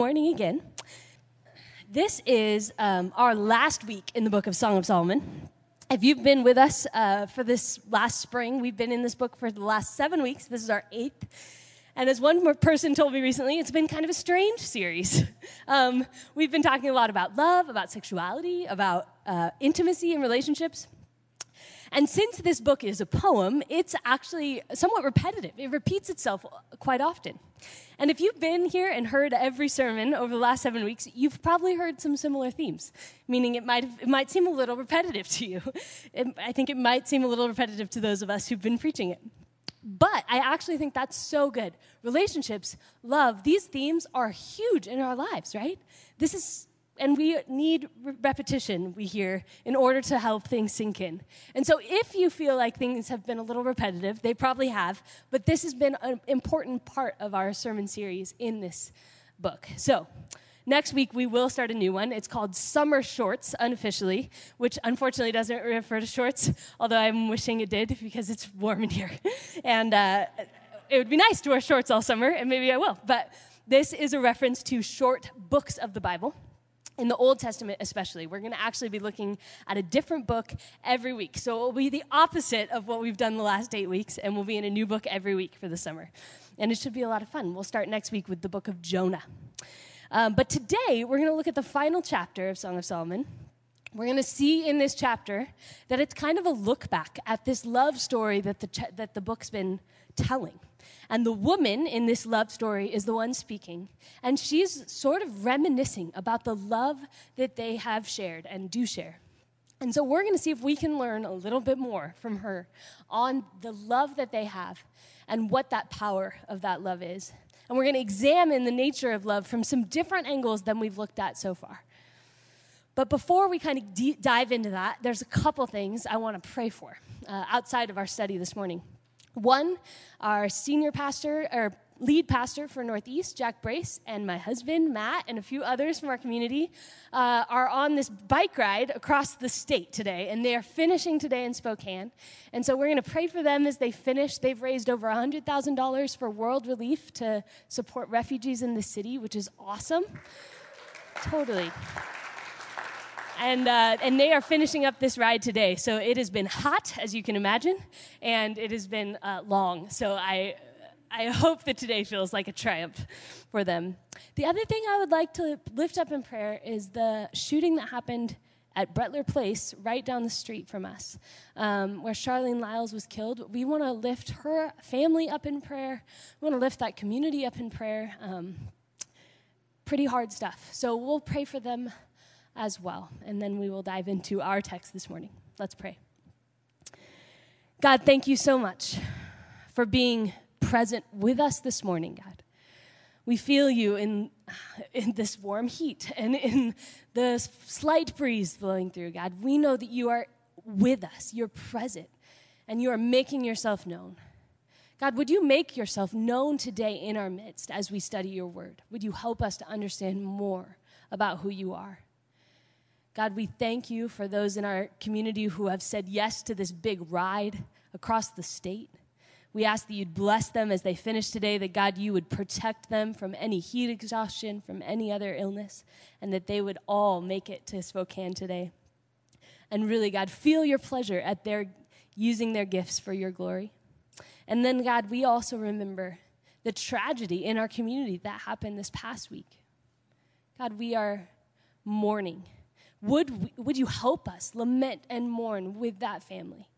morning again. This is um, our last week in the book of Song of Solomon. If you've been with us uh, for this last spring, we've been in this book for the last seven weeks. This is our eighth. And as one more person told me recently, it's been kind of a strange series. Um, we've been talking a lot about love, about sexuality, about uh, intimacy and relationships. And since this book is a poem, it's actually somewhat repetitive. It repeats itself quite often. And if you've been here and heard every sermon over the last seven weeks, you've probably heard some similar themes, meaning it might, it might seem a little repetitive to you. It, I think it might seem a little repetitive to those of us who've been preaching it. But I actually think that's so good. Relationships, love, these themes are huge in our lives, right? This is and we need repetition, we hear, in order to help things sink in. And so, if you feel like things have been a little repetitive, they probably have, but this has been an important part of our sermon series in this book. So, Next week, we will start a new one. It's called Summer Shorts, unofficially, which unfortunately doesn't refer to shorts, although I'm wishing it did because it's warm in here. And uh, it would be nice to wear shorts all summer, and maybe I will. But this is a reference to short books of the Bible in the Old Testament, especially, we're going to actually be looking at a different book every week. So it will be the opposite of what we've done the last eight weeks, and we'll be in a new book every week for the summer. And it should be a lot of fun. We'll start next week with the book of Jonah. Um, but today, we're going to look at the final chapter of Song of Solomon. We're going to see in this chapter that it's kind of a look back at this love story that the, ch- that the book's been telling. And the woman in this love story is the one speaking. And she's sort of reminiscing about the love that they have shared and do share. And so we're going to see if we can learn a little bit more from her on the love that they have and what that power of that love is. And we're going to examine the nature of love from some different angles than we've looked at so far. But before we kind of dive into that, there's a couple things I want to pray for uh, outside of our study this morning. One, our senior pastor, or lead pastor for Northeast, Jack Brace, and my husband, Matt, and a few others from our community uh, are on this bike ride across the state today, and they are finishing today in Spokane. And so we're going to pray for them as they finish. They've raised over $100,000 for world relief to support refugees in the city, which is awesome. Totally and, uh, and they are finishing up this ride today. So it has been hot, as you can imagine, and it has been uh, long. So I, I hope that today feels like a triumph for them. The other thing I would like to lift up in prayer is the shooting that happened at Brettler Place, right down the street from us, um, where Charleena Lyles was killed. We want to lift her family up in prayer. We want to lift that community up in prayer. Um, pretty hard stuff. So we'll pray for them as well. And then we will dive into our text this morning. Let's pray. God, thank you so much for being present with us this morning, God. We feel you in, in this warm heat and in the slight breeze blowing through, God. We know that you are with us, you're present, and you are making yourself known. God, would you make yourself known today in our midst as we study your word? Would you help us to understand more about who you are? God, we thank you for those in our community who have said yes to this big ride across the state. We ask that you'd bless them as they finish today, that God, you would protect them from any heat exhaustion, from any other illness, and that they would all make it to Spokane today. And really, God, feel your pleasure at their using their gifts for your glory. And then, God, we also remember the tragedy in our community that happened this past week. God, we are mourning would, we, would you help us lament and mourn with that family?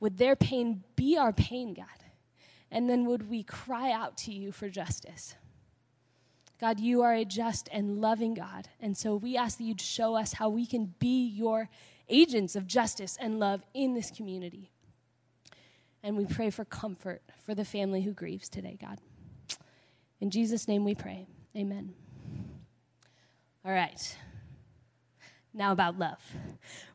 Would their pain be our pain, God? And then would we cry out to you for justice? God, you are a just and loving God. And so we ask that you'd show us how we can be your agents of justice and love in this community. And we pray for comfort for the family who grieves today, God. In Jesus' name we pray. Amen. All right now about love.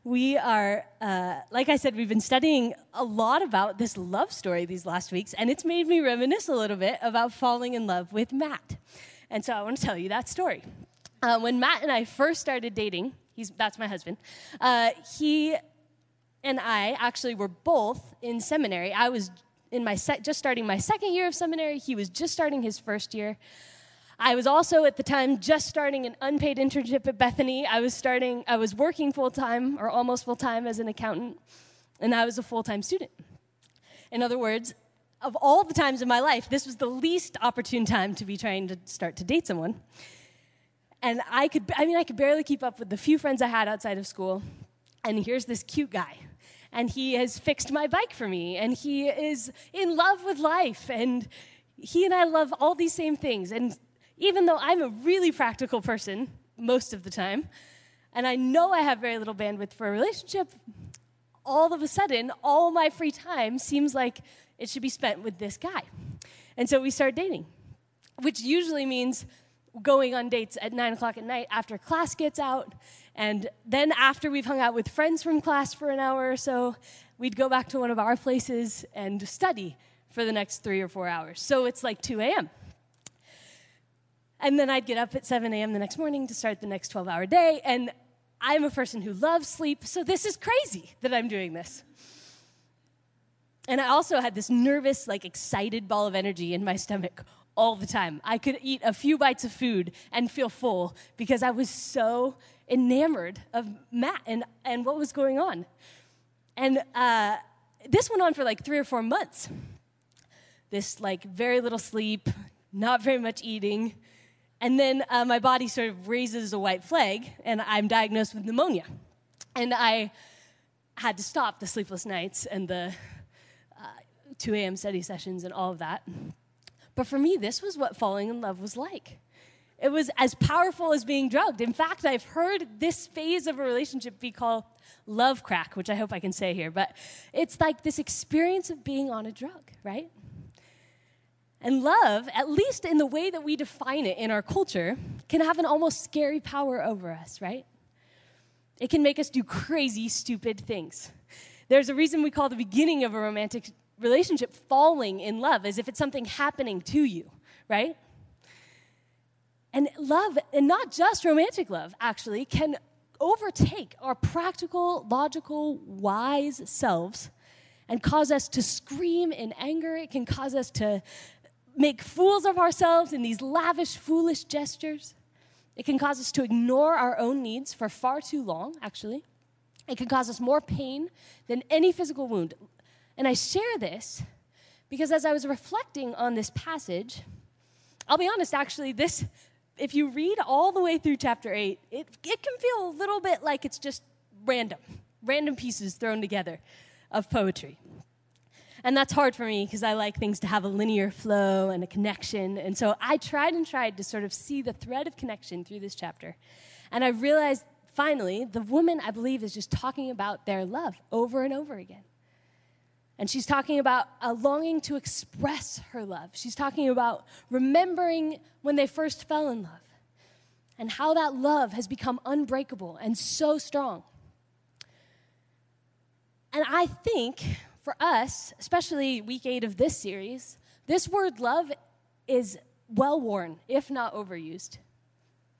We are, uh, like I said, we've been studying a lot about this love story these last weeks, and it's made me reminisce a little bit about falling in love with Matt. And so I want to tell you that story. Uh, when Matt and I first started dating, he's, that's my husband, uh, he and I actually were both in seminary. I was in my se- just starting my second year of seminary, he was just starting his first year. I was also at the time just starting an unpaid internship at Bethany. I was starting, I was working full time or almost full time as an accountant, and I was a full time student. In other words, of all the times in my life, this was the least opportune time to be trying to start to date someone. And I could, I mean, I could barely keep up with the few friends I had outside of school. And here's this cute guy. And he has fixed my bike for me. And he is in love with life. And he and I love all these same things. And even though I'm a really practical person most of the time, and I know I have very little bandwidth for a relationship, all of a sudden, all my free time seems like it should be spent with this guy. And so we start dating, which usually means going on dates at nine o'clock at night after class gets out. And then after we've hung out with friends from class for an hour or so, we'd go back to one of our places and study for the next three or four hours. So it's like 2 a.m. And then I'd get up at 7 a.m. the next morning to start the next 12 hour day. And I'm a person who loves sleep, so this is crazy that I'm doing this. And I also had this nervous, like excited ball of energy in my stomach all the time. I could eat a few bites of food and feel full because I was so enamored of Matt and, and what was going on. And uh, this went on for like three or four months. This, like, very little sleep, not very much eating. And then uh, my body sort of raises a white flag, and I'm diagnosed with pneumonia. And I had to stop the sleepless nights and the uh, 2 a.m. study sessions and all of that. But for me, this was what falling in love was like. It was as powerful as being drugged. In fact, I've heard this phase of a relationship be called love crack, which I hope I can say here. But it's like this experience of being on a drug, right? And love, at least in the way that we define it in our culture, can have an almost scary power over us, right? It can make us do crazy, stupid things. There's a reason we call the beginning of a romantic relationship falling in love, as if it's something happening to you, right? And love, and not just romantic love, actually, can overtake our practical, logical, wise selves and cause us to scream in anger. It can cause us to make fools of ourselves in these lavish, foolish gestures. It can cause us to ignore our own needs for far too long, actually. It can cause us more pain than any physical wound. And I share this because as I was reflecting on this passage, I'll be honest, actually, this, if you read all the way through chapter 8, it, it can feel a little bit like it's just random, random pieces thrown together of poetry. And that's hard for me because I like things to have a linear flow and a connection. And so I tried and tried to sort of see the thread of connection through this chapter. And I realized finally, the woman, I believe, is just talking about their love over and over again. And she's talking about a longing to express her love. She's talking about remembering when they first fell in love and how that love has become unbreakable and so strong. And I think for us, especially week eight of this series, this word love is well worn, if not overused.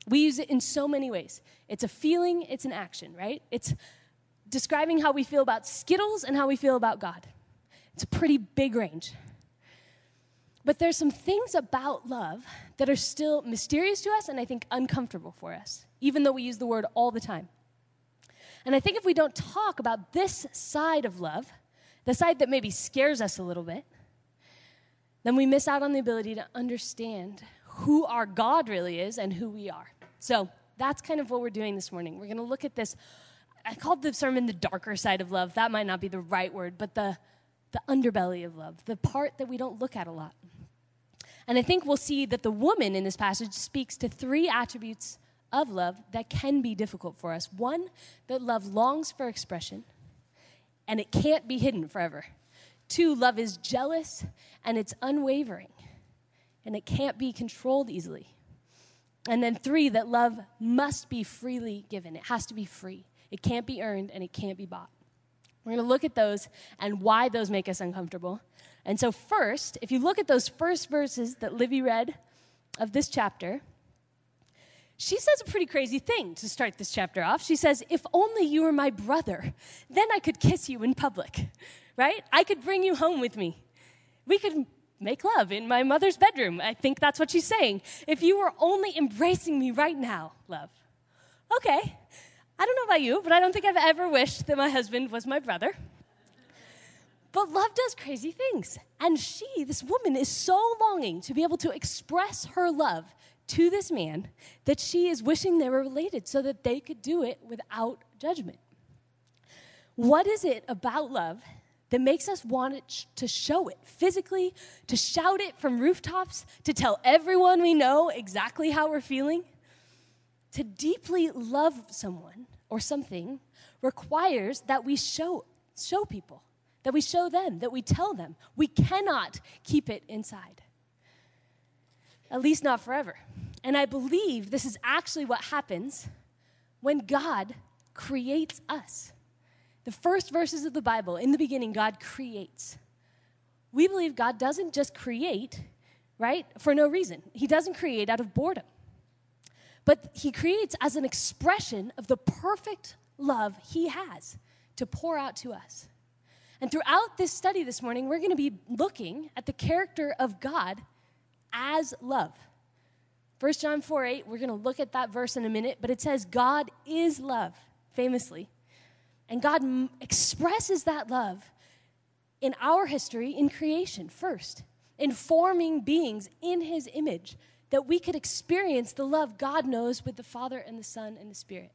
We use it in so many ways. It's a feeling, it's an action, right? It's describing how we feel about Skittles and how we feel about God. It's a pretty big range. But there's some things about love that are still mysterious to us and I think uncomfortable for us, even though we use the word all the time. And I think if we don't talk about this side of love, the side that maybe scares us a little bit, then we miss out on the ability to understand who our God really is and who we are. So that's kind of what we're doing this morning. We're going to look at this. I called the sermon the darker side of love. That might not be the right word, but the, the underbelly of love, the part that we don't look at a lot. And I think we'll see that the woman in this passage speaks to three attributes of love that can be difficult for us. One, that love longs for expression and it can't be hidden forever. Two, love is jealous and it's unwavering and it can't be controlled easily. And then three, that love must be freely given. It has to be free. It can't be earned and it can't be bought. We're going to look at those and why those make us uncomfortable. And so, first, if you look at those first verses that Livy read of this chapter, she says a pretty crazy thing to start this chapter off. She says, If only you were my brother, then I could kiss you in public, right? I could bring you home with me. We could make love in my mother's bedroom. I think that's what she's saying. If you were only embracing me right now, love. Okay, I don't know about you, but I don't think I've ever wished that my husband was my brother. But love does crazy things. And she, this woman, is so longing to be able to express her love to this man that she is wishing they were related so that they could do it without judgment. What is it about love that makes us want it to show it physically, to shout it from rooftops, to tell everyone we know exactly how we're feeling? To deeply love someone or something requires that we show, show people, that we show them, that we tell them. We cannot keep it inside, at least not forever. And I believe this is actually what happens when God creates us. The first verses of the Bible, in the beginning, God creates. We believe God doesn't just create, right, for no reason. He doesn't create out of boredom. But He creates as an expression of the perfect love He has to pour out to us. And throughout this study this morning, we're going to be looking at the character of God as love. 1 John 4 8, we're going to look at that verse in a minute, but it says, God is love, famously. And God m- expresses that love in our history in creation first, in forming beings in his image, that we could experience the love God knows with the Father and the Son and the Spirit.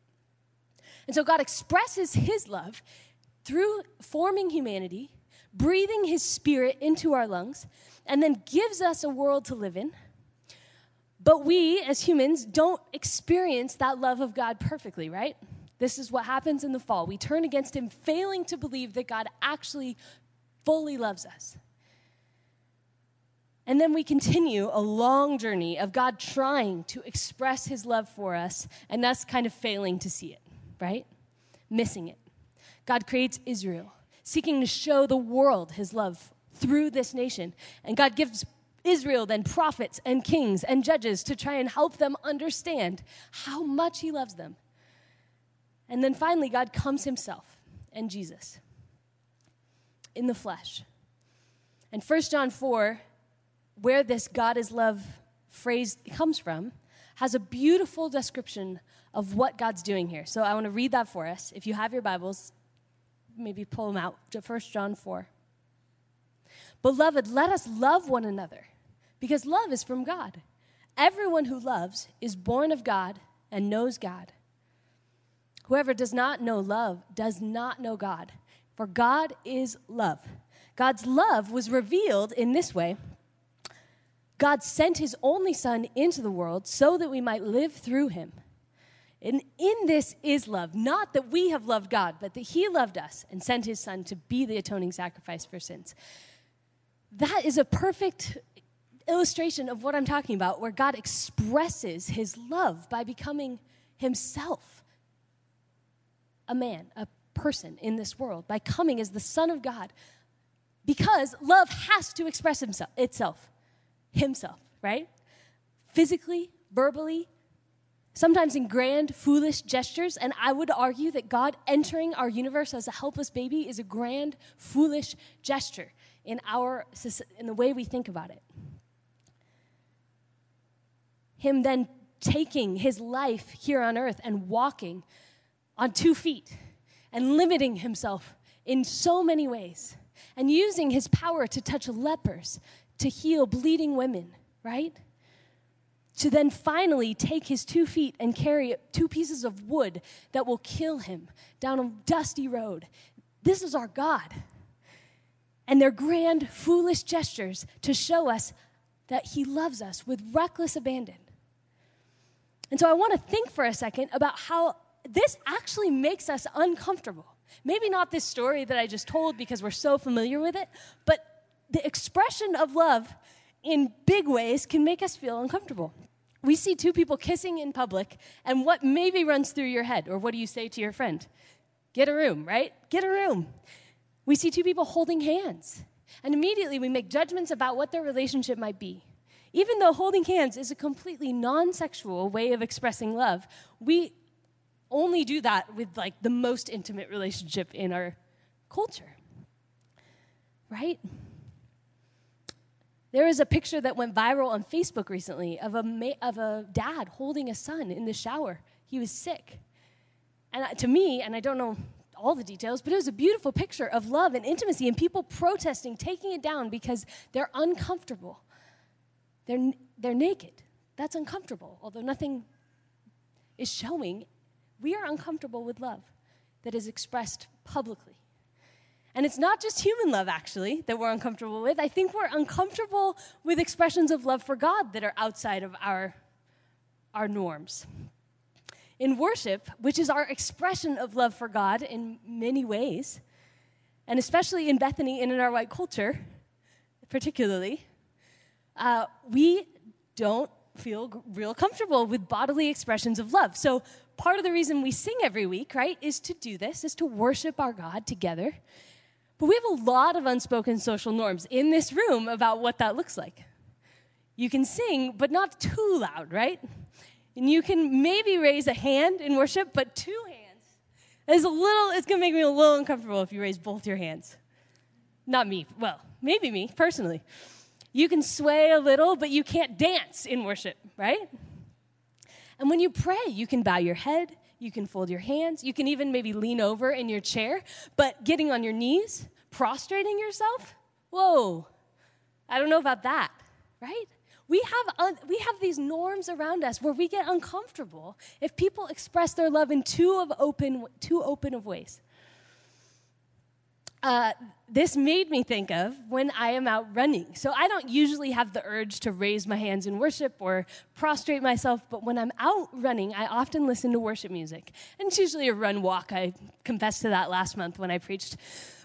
And so God expresses his love through forming humanity, breathing his spirit into our lungs, and then gives us a world to live in but we, as humans, don't experience that love of God perfectly, right? This is what happens in the fall. We turn against Him, failing to believe that God actually fully loves us. And then we continue a long journey of God trying to express His love for us and us kind of failing to see it, right? Missing it. God creates Israel, seeking to show the world His love through this nation. And God gives Israel then prophets and kings and judges to try and help them understand how much he loves them. And then finally, God comes himself and Jesus in the flesh. And 1 John 4, where this God is love phrase comes from, has a beautiful description of what God's doing here. So I want to read that for us. If you have your Bibles, maybe pull them out to 1 John 4. Beloved, let us love one another because love is from God. Everyone who loves is born of God and knows God. Whoever does not know love does not know God, for God is love. God's love was revealed in this way God sent his only Son into the world so that we might live through him. And in this is love, not that we have loved God, but that he loved us and sent his Son to be the atoning sacrifice for sins. That is a perfect illustration of what I'm talking about, where God expresses his love by becoming himself a man, a person in this world, by coming as the Son of God. Because love has to express himself, itself, himself, right? Physically, verbally, sometimes in grand, foolish gestures. And I would argue that God entering our universe as a helpless baby is a grand, foolish gesture in, our, in the way we think about it him then taking his life here on earth and walking on two feet and limiting himself in so many ways and using his power to touch lepers, to heal bleeding women, right? To then finally take his two feet and carry two pieces of wood that will kill him down a dusty road. This is our God. And their grand, foolish gestures to show us that he loves us with reckless abandon. And so I want to think for a second about how this actually makes us uncomfortable. Maybe not this story that I just told because we're so familiar with it, but the expression of love in big ways can make us feel uncomfortable. We see two people kissing in public, and what maybe runs through your head, or what do you say to your friend? Get a room, right? Get a room. We see two people holding hands, and immediately we make judgments about what their relationship might be. Even though holding hands is a completely non sexual way of expressing love, we only do that with like the most intimate relationship in our culture. Right? There is a picture that went viral on Facebook recently of a, ma- of a dad holding a son in the shower. He was sick. And to me, and I don't know all the details, but it was a beautiful picture of love and intimacy and people protesting, taking it down because they're uncomfortable. They're, they're naked. That's uncomfortable, although nothing is showing. We are uncomfortable with love that is expressed publicly. And it's not just human love, actually, that we're uncomfortable with. I think we're uncomfortable with expressions of love for God that are outside of our, our norms. In worship, which is our expression of love for God in many ways, and especially in Bethany and in our white culture, particularly, uh, we don't feel real comfortable with bodily expressions of love. So, part of the reason we sing every week, right, is to do this, is to worship our God together. But we have a lot of unspoken social norms in this room about what that looks like. You can sing, but not too loud, right? And you can maybe raise a hand in worship, but two hands is a little, it's gonna make me a little uncomfortable if you raise both your hands. Not me, well, maybe me personally. You can sway a little, but you can't dance in worship, right? And when you pray, you can bow your head, you can fold your hands, you can even maybe lean over in your chair, but getting on your knees, prostrating yourself, whoa, I don't know about that, right? We have, un- we have these norms around us where we get uncomfortable if people express their love in too, of open, too open of ways. Uh, this made me think of when I am out running. So I don't usually have the urge to raise my hands in worship or prostrate myself, but when I'm out running, I often listen to worship music. And it's usually a run walk. I confessed to that last month when I preached.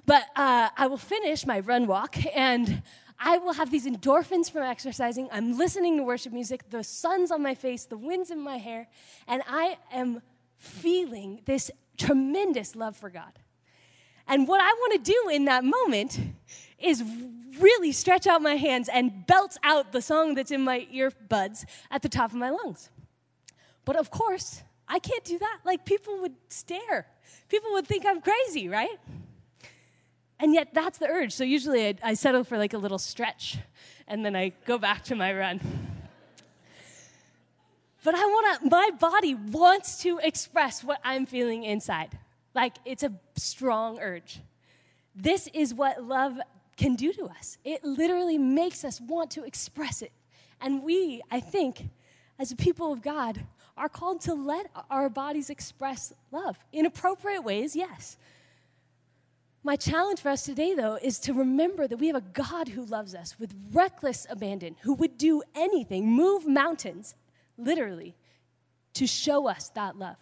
But uh, I will finish my run walk and I will have these endorphins from exercising. I'm listening to worship music, the sun's on my face, the wind's in my hair, and I am feeling this tremendous love for God. And what I want to do in that moment is really stretch out my hands and belt out the song that's in my earbuds at the top of my lungs. But of course, I can't do that. Like, people would stare, people would think I'm crazy, right? And yet, that's the urge. So, usually, I, I settle for like a little stretch and then I go back to my run. But I want to, my body wants to express what I'm feeling inside. Like it's a strong urge. This is what love can do to us. It literally makes us want to express it. And we, I think, as a people of God, are called to let our bodies express love in appropriate ways, yes. My challenge for us today, though, is to remember that we have a God who loves us with reckless abandon, who would do anything, move mountains, literally, to show us that love.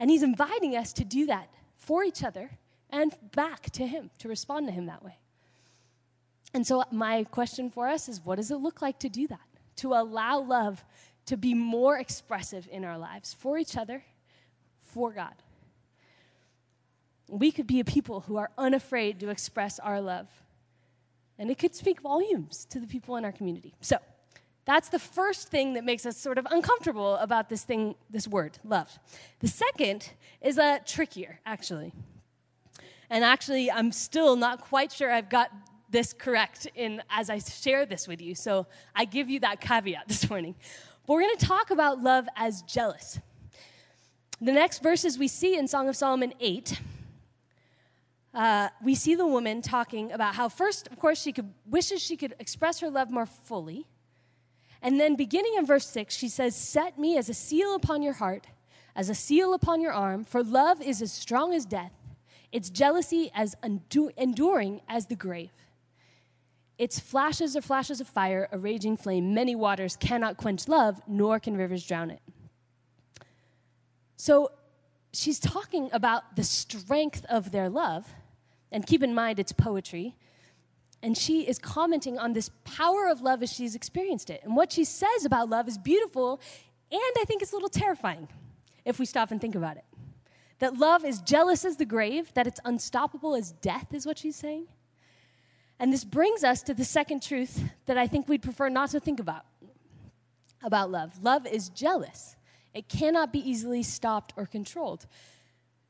And He's inviting us to do that for each other and back to Him, to respond to Him that way. And so, my question for us is what does it look like to do that? To allow love to be more expressive in our lives for each other, for God. We could be a people who are unafraid to express our love. And it could speak volumes to the people in our community. So, that's the first thing that makes us sort of uncomfortable about this thing, this word, love. The second is uh, trickier, actually. And actually, I'm still not quite sure I've got this correct in as I share this with you. So I give you that caveat this morning. But we're going to talk about love as jealous. The next verses we see in Song of Solomon 8, uh, we see the woman talking about how first, of course, she could wishes she could express her love more fully. And then beginning in verse 6, she says, Set me as a seal upon your heart, as a seal upon your arm, for love is as strong as death, its jealousy as enduring as the grave. Its flashes are flashes of fire, a raging flame. Many waters cannot quench love, nor can rivers drown it. So she's talking about the strength of their love, and keep in mind it's poetry and she is commenting on this power of love as she's experienced it. And what she says about love is beautiful, and I think it's a little terrifying if we stop and think about it. That love is jealous as the grave, that it's unstoppable as death, is what she's saying. And this brings us to the second truth that I think we'd prefer not to think about about love. Love is jealous, it cannot be easily stopped or controlled.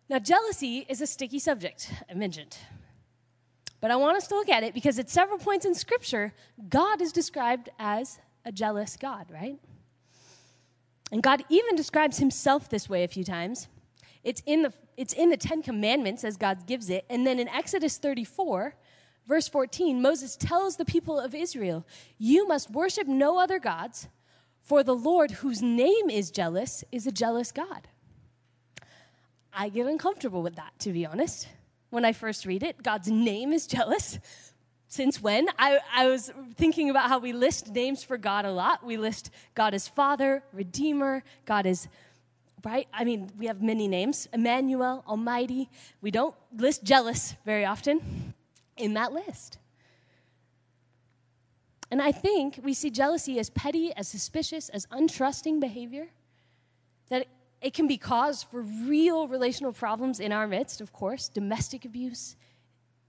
Now, jealousy is a sticky subject, I mentioned. But I want us to look at it because at several points in Scripture, God is described as a jealous God, right? And God even describes himself this way a few times. It's in the, it's in the Ten Commandments as God gives it. And then in Exodus 34, verse 14, Moses tells the people of Israel, You must worship no other gods, for the Lord, whose name is jealous, is a jealous God. I get uncomfortable with that, to be honest. When I first read it, God's name is jealous. Since when? I, I was thinking about how we list names for God a lot. We list God as Father, Redeemer, God is right? I mean, we have many names Emmanuel, Almighty. We don't list jealous very often in that list. And I think we see jealousy as petty, as suspicious, as untrusting behavior, that it can be cause for real relational problems in our midst, of course. Domestic abuse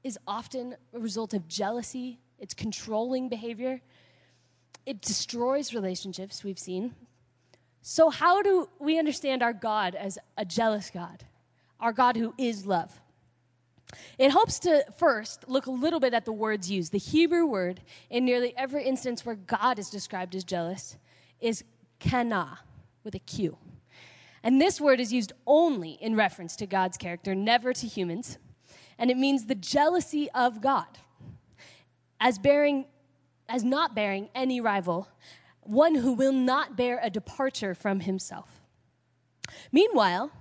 is often a result of jealousy, it's controlling behavior. It destroys relationships, we've seen. So, how do we understand our God as a jealous God? Our God who is love. It helps to first look a little bit at the words used. The Hebrew word, in nearly every instance where God is described as jealous, is kana with a Q. And this word is used only in reference to God's character, never to humans. And it means the jealousy of God as bearing as not bearing any rival, one who will not bear a departure from himself. Meanwhile,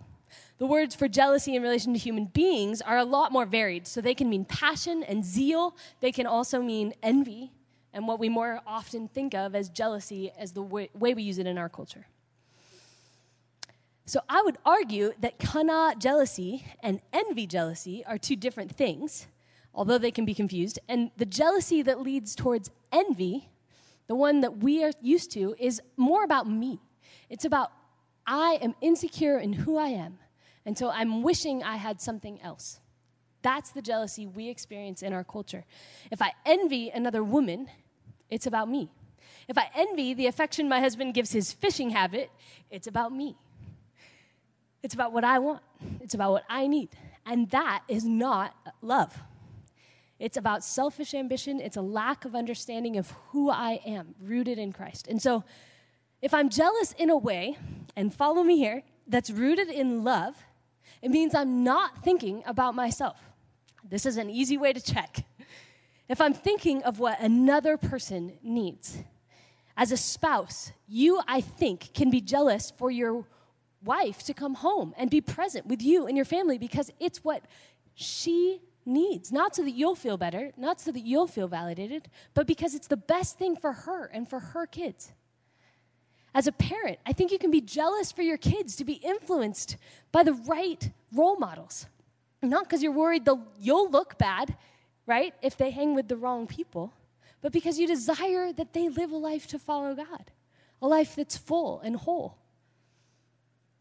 the words for jealousy in relation to human beings are a lot more varied. So they can mean passion and zeal, they can also mean envy, and what we more often think of as jealousy as the way, way we use it in our culture. So I would argue that kana jealousy and envy jealousy are two different things, although they can be confused. And the jealousy that leads towards envy, the one that we are used to, is more about me. It's about I am insecure in who I am and so I'm wishing I had something else. That's the jealousy we experience in our culture. If I envy another woman, it's about me. If I envy the affection my husband gives his fishing habit, it's about me. It's about what I want, it's about what I need. And that is not love. It's about selfish ambition, it's a lack of understanding of who I am, rooted in Christ. And so, if I'm jealous in a way, and follow me here, that's rooted in love, it means I'm not thinking about myself. This is an easy way to check. If I'm thinking of what another person needs, as a spouse, you, I think, can be jealous for your wife to come home and be present with you and your family because it's what she needs. Not so that you'll feel better, not so that you'll feel validated, but because it's the best thing for her and for her kids. As a parent, I think you can be jealous for your kids to be influenced by the right role models. Not because you're worried you'll look bad, right, if they hang with the wrong people, but because you desire that they live a life to follow God, a life that's full and whole.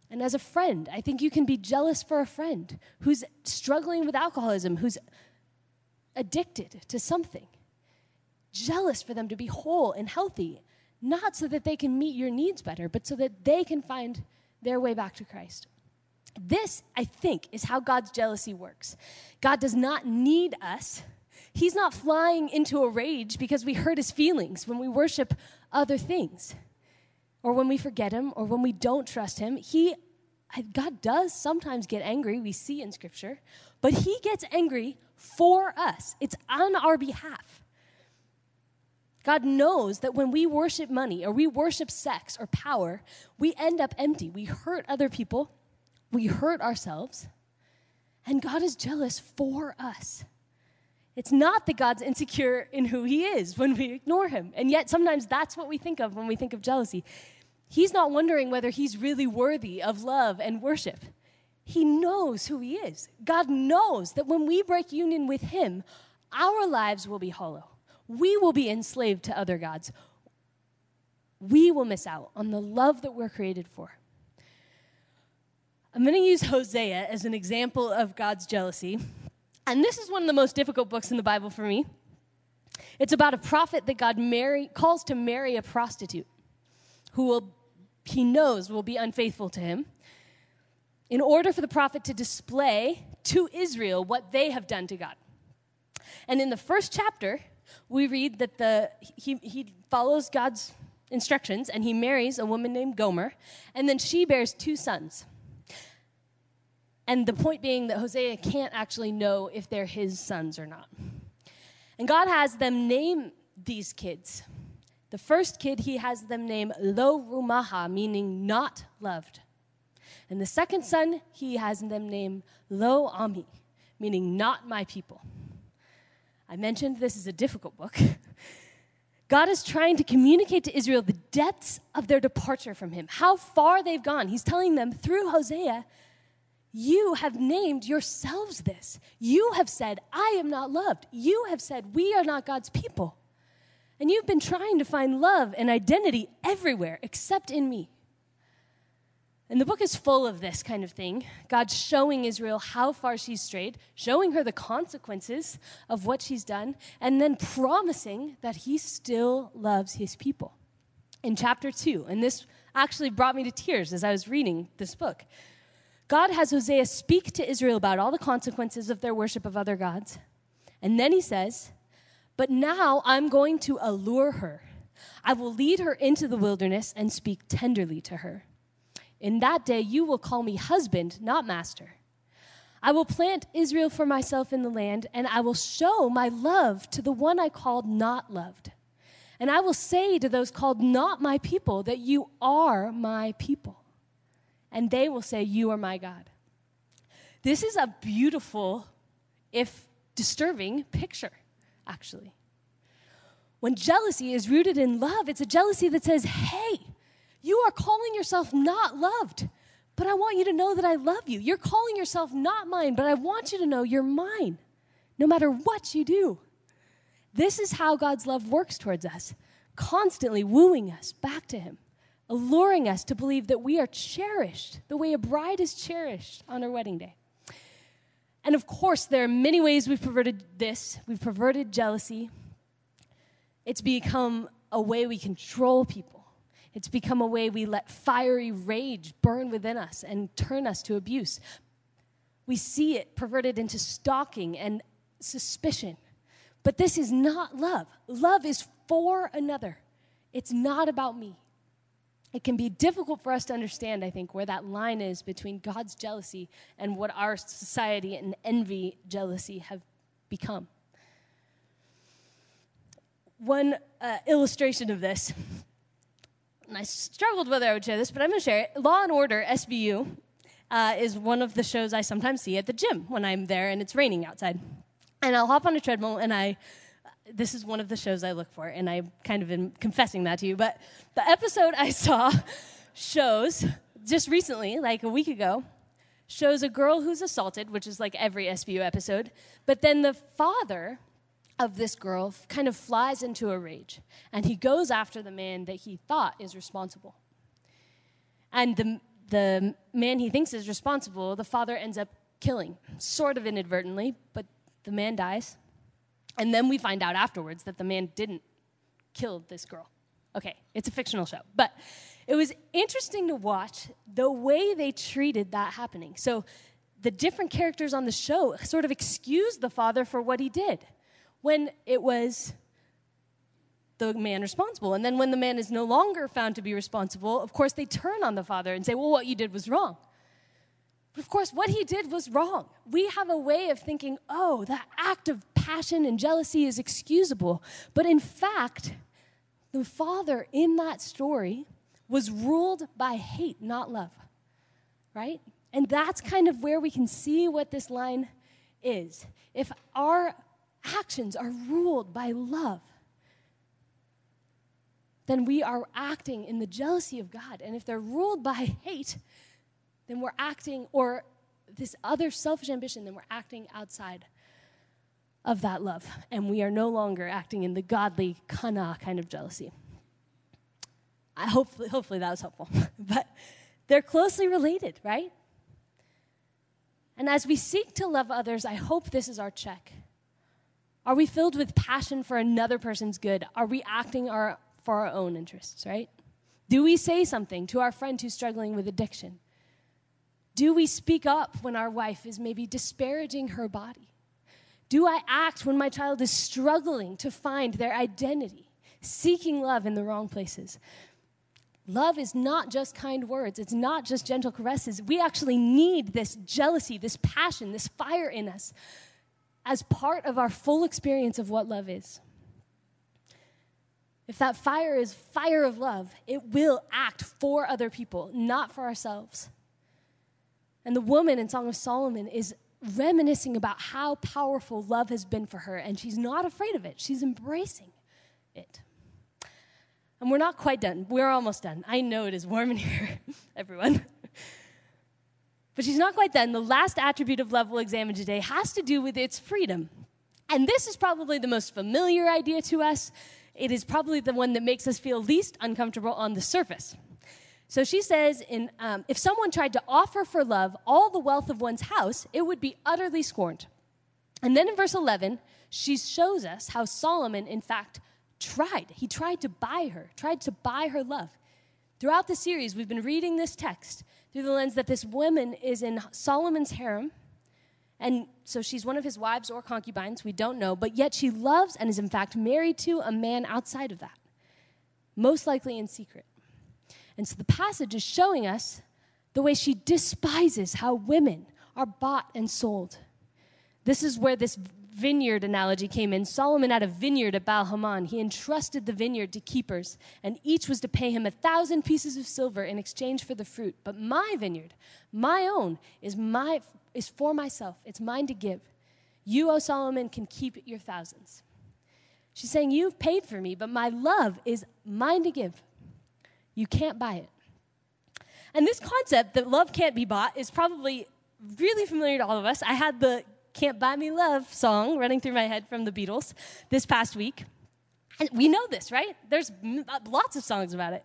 And as a friend, I think you can be jealous for a friend who's struggling with alcoholism, who's addicted to something. Jealous for them to be whole and healthy not so that they can meet your needs better, but so that they can find their way back to Christ. This, I think, is how God's jealousy works. God does not need us. He's not flying into a rage because we hurt his feelings when we worship other things or when we forget him or when we don't trust him. He God does sometimes get angry, we see in scripture, but he gets angry for us. It's on our behalf. God knows that when we worship money or we worship sex or power, we end up empty. We hurt other people, we hurt ourselves, and God is jealous for us. It's not that God's insecure in who He is when we ignore Him. And yet, sometimes that's what we think of when we think of jealousy. He's not wondering whether He's really worthy of love and worship. He knows who He is. God knows that when we break union with Him, our lives will be hollow we will be enslaved to other gods. We will miss out on the love that we're created for. I'm going to use Hosea as an example of God's jealousy. And this is one of the most difficult books in the Bible for me. It's about a prophet that God marry, calls to marry a prostitute who will, he knows will be unfaithful to him in order for the prophet to display to Israel what they have done to God. And in the first chapter, we read that the, he, he follows God's instructions and he marries a woman named Gomer, and then she bears two sons. And the point being that Hosea can't actually know if they're his sons or not. And God has them name these kids. The first kid, he has them name Lo Ruhamah, meaning not loved. And the second son, he has them name Lo Ami, meaning not my people. I mentioned this is a difficult book. God is trying to communicate to Israel the depths of their departure from Him, how far they've gone. He's telling them through Hosea, You have named yourselves this. You have said, I am not loved. You have said, We are not God's people. And you've been trying to find love and identity everywhere except in me. And the book is full of this kind of thing. God showing Israel how far she's strayed, showing her the consequences of what she's done, and then promising that he still loves his people. In chapter 2, and this actually brought me to tears as I was reading this book. God has Hosea speak to Israel about all the consequences of their worship of other gods. And then he says, But now I'm going to allure her. I will lead her into the wilderness and speak tenderly to her. In that day you will call me husband, not master. I will plant Israel for myself in the land, and I will show my love to the one I called not loved. And I will say to those called not my people that you are my people. And they will say, You are my God. This is a beautiful, if disturbing, picture, actually. When jealousy is rooted in love, it's a jealousy that says, Hey, you are calling yourself not loved, but I want you to know that I love you. You're calling yourself not mine, but I want you to know you're mine, no matter what you do. This is how God's love works towards us, constantly wooing us back to Him, alluring us to believe that we are cherished the way a bride is cherished on her wedding day. And of course, there are many ways we've perverted this. We've perverted jealousy. It's become a way we control people. It's become a way we let fiery rage burn within us and turn us to abuse. We see it perverted into stalking and suspicion. But this is not love. Love is for another, it's not about me. It can be difficult for us to understand, I think, where that line is between God's jealousy and what our society and envy jealousy have become. One uh, illustration of this and I struggled whether I would share this, but I'm going to share it. Law and Order SVU uh, is one of the shows I sometimes see at the gym when I'm there and it's raining outside. And I'll hop on a treadmill and I. This is one of the shows I look for, and I kind of been confessing that to you. But the episode I saw shows just recently, like a week ago, shows a girl who's assaulted, which is like every SVU episode. But then the father of this girl kind of flies into a rage and he goes after the man that he thought is responsible. And the, the man he thinks is responsible, the father ends up killing, sort of inadvertently, but the man dies. And then we find out afterwards that the man didn't kill this girl. Okay, it's a fictional show. But it was interesting to watch the way they treated that happening. So the different characters on the show sort of excused the father for what he did when it was the man responsible. And then when the man is no longer found to be responsible, of course, they turn on the father and say, well, what you did was wrong. Of course, what he did was wrong. We have a way of thinking, oh, that act of passion and jealousy is excusable. But in fact, the father in that story was ruled by hate, not love. Right? And that's kind of where we can see what this line is. If our actions are ruled by love, then we are acting in the jealousy of God. And if they're ruled by hate, then we're acting, or this other selfish ambition, then we're acting outside of that love. And we are no longer acting in the godly kana kind of jealousy. I hopefully, hopefully that was helpful. but they're closely related, right? And as we seek to love others, I hope this is our check. Are we filled with passion for another person's good? Are we acting our, for our own interests, right? Do we say something to our friend who's struggling with addiction? Do we speak up when our wife is maybe disparaging her body? Do I act when my child is struggling to find their identity, seeking love in the wrong places? Love is not just kind words, it's not just gentle caresses. We actually need this jealousy, this passion, this fire in us as part of our full experience of what love is. If that fire is fire of love, it will act for other people, not for ourselves. And the woman in Song of Solomon is reminiscing about how powerful love has been for her, and she's not afraid of it. She's embracing it. And we're not quite done. We're almost done. I know it is warm in here, everyone. But she's not quite done. The last attribute of love we'll examine today has to do with its freedom. And this is probably the most familiar idea to us. It is probably the one that makes us feel least uncomfortable on the surface. So she says, in, um, if someone tried to offer for love all the wealth of one's house, it would be utterly scorned. And then in verse 11, she shows us how Solomon, in fact, tried. He tried to buy her, tried to buy her love. Throughout the series, we've been reading this text through the lens that this woman is in Solomon's harem. And so she's one of his wives or concubines, we don't know, but yet she loves and is in fact married to a man outside of that, most likely in secret. And so the passage is showing us the way she despises how women are bought and sold. This is where this vineyard analogy came in. Solomon had a vineyard at Baal Hamon. He entrusted the vineyard to keepers, and each was to pay him a thousand pieces of silver in exchange for the fruit. But my vineyard, my own, is, my, is for myself. It's mine to give. You, O Solomon, can keep your thousands. She's saying, You've paid for me, but my love is mine to give. You can't buy it. And this concept that love can't be bought is probably really familiar to all of us. I had the can't Buy Me Love song running through my head from the Beatles this past week. And we know this, right? There's uh, lots of songs about it.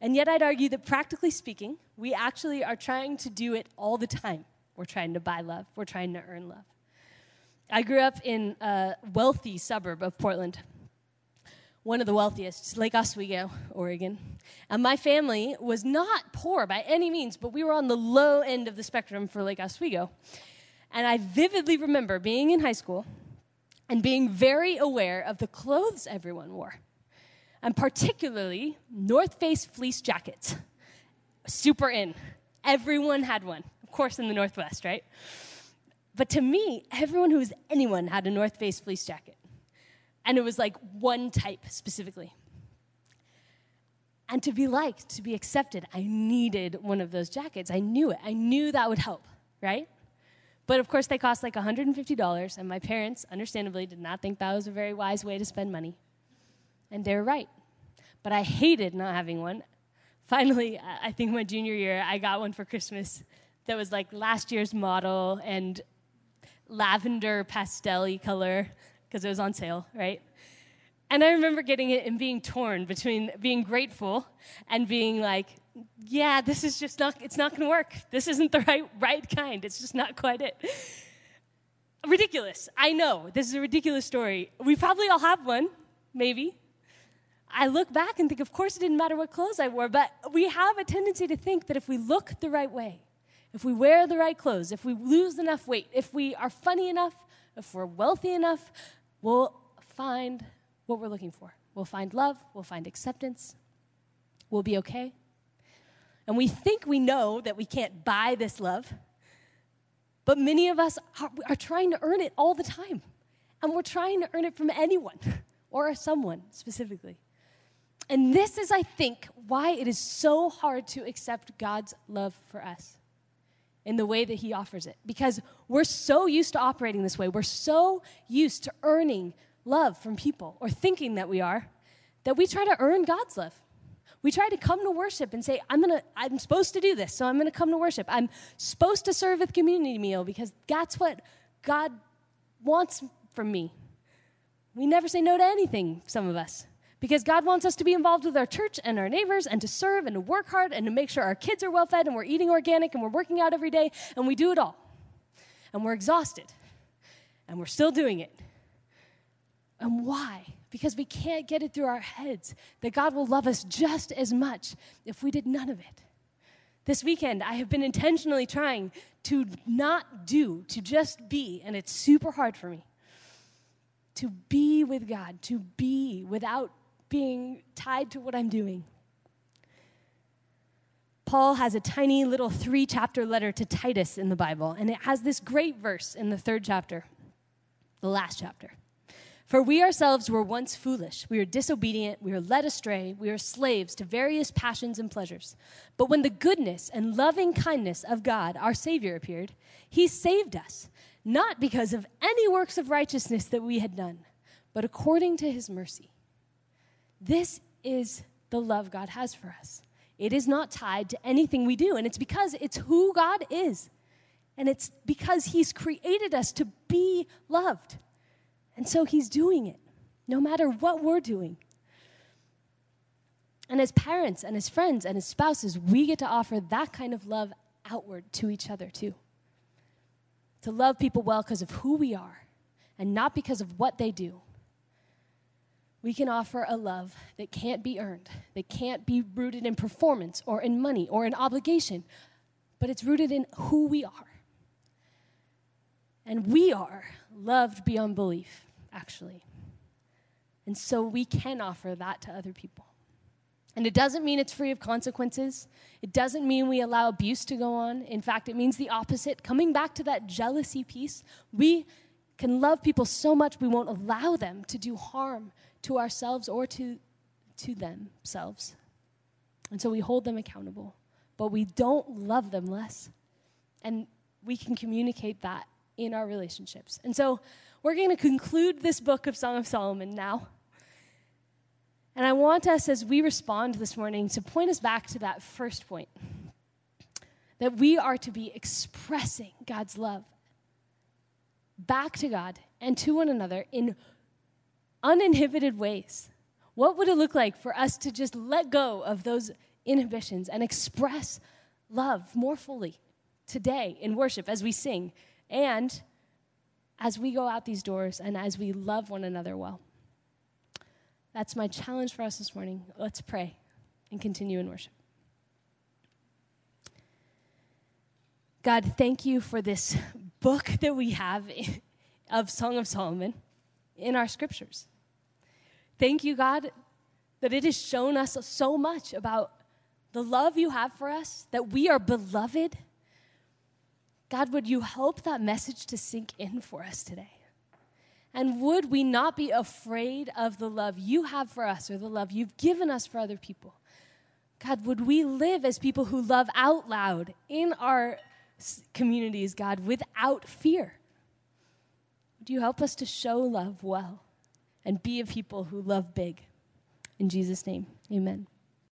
And yet, I'd argue that practically speaking, we actually are trying to do it all the time. We're trying to buy love, we're trying to earn love. I grew up in a wealthy suburb of Portland, one of the wealthiest, Lake Oswego, Oregon. And my family was not poor by any means, but we were on the low end of the spectrum for Lake Oswego. And I vividly remember being in high school and being very aware of the clothes everyone wore, and particularly North Face fleece jackets. Super in. Everyone had one, of course, in the Northwest, right? But to me, everyone who was anyone had a North Face fleece jacket. And it was like one type specifically. And to be liked, to be accepted, I needed one of those jackets. I knew it. I knew that would help, right? But of course, they cost like $150, and my parents, understandably, did not think that was a very wise way to spend money. And they're right. But I hated not having one. Finally, I think my junior year, I got one for Christmas that was like last year's model and lavender pastel color because it was on sale, right? And I remember getting it and being torn between being grateful and being like, yeah, this is just not, it's not going to work. This isn't the right, right kind. It's just not quite it. Ridiculous. I know. This is a ridiculous story. We probably all have one, maybe. I look back and think, of course, it didn't matter what clothes I wore, but we have a tendency to think that if we look the right way, if we wear the right clothes, if we lose enough weight, if we are funny enough, if we're wealthy enough, we'll find what we're looking for. We'll find love, we'll find acceptance, we'll be okay. And we think we know that we can't buy this love, but many of us are, are trying to earn it all the time. And we're trying to earn it from anyone or someone specifically. And this is, I think, why it is so hard to accept God's love for us in the way that He offers it. Because we're so used to operating this way, we're so used to earning love from people or thinking that we are, that we try to earn God's love. We try to come to worship and say, I'm gonna, I'm supposed to do this, so I'm gonna come to worship. I'm supposed to serve at the community meal because that's what God wants from me. We never say no to anything, some of us. Because God wants us to be involved with our church and our neighbors and to serve and to work hard and to make sure our kids are well fed and we're eating organic and we're working out every day and we do it all. And we're exhausted and we're still doing it. And why? Because we can't get it through our heads that God will love us just as much if we did none of it. This weekend, I have been intentionally trying to not do, to just be, and it's super hard for me. To be with God, to be without being tied to what I'm doing. Paul has a tiny little three chapter letter to Titus in the Bible, and it has this great verse in the third chapter, the last chapter. For we ourselves were once foolish. We were disobedient. We were led astray. We were slaves to various passions and pleasures. But when the goodness and loving kindness of God, our Savior, appeared, He saved us, not because of any works of righteousness that we had done, but according to His mercy. This is the love God has for us. It is not tied to anything we do, and it's because it's who God is. And it's because He's created us to be loved. And so He's doing it, no matter what we're doing. And as parents and as friends and as spouses, we get to offer that kind of love outward to each other too. To love people well because of who we are and not because of what they do. We can offer a love that can't be earned, that can't be rooted in performance or in money or in obligation, but it's rooted in who we are. And we are loved beyond belief, actually. And so we can offer that to other people. And it doesn't mean it's free of consequences. It doesn't mean we allow abuse to go on. In fact, it means the opposite. Coming back to that jealousy piece, we can love people so much we won't allow them to do harm to ourselves or to, to themselves. And so we hold them accountable, but we don't love them less. And we can communicate that in our relationships. And so we're going to conclude this book of Song of Solomon now. And I want us, as we respond this morning, to point us back to that first point that we are to be expressing God's love back to God and to one another in uninhibited ways. What would it look like for us to just let go of those inhibitions and express love more fully today in worship as we sing and as we go out these doors and as we love one another well? That's my challenge for us this morning. Let's pray and continue in worship. God, thank you for this book that we have of Song of Solomon in our scriptures. Thank you, God, that it has shown us so much about the love you have for us, that we are beloved. God, would you help that message to sink in for us today? And would we not be afraid of the love you have for us or the love you've given us for other people? God, would we live as people who love out loud in our communities, God, without fear? Would you help us to show love well? And be a people who love big. In Jesus' name, amen.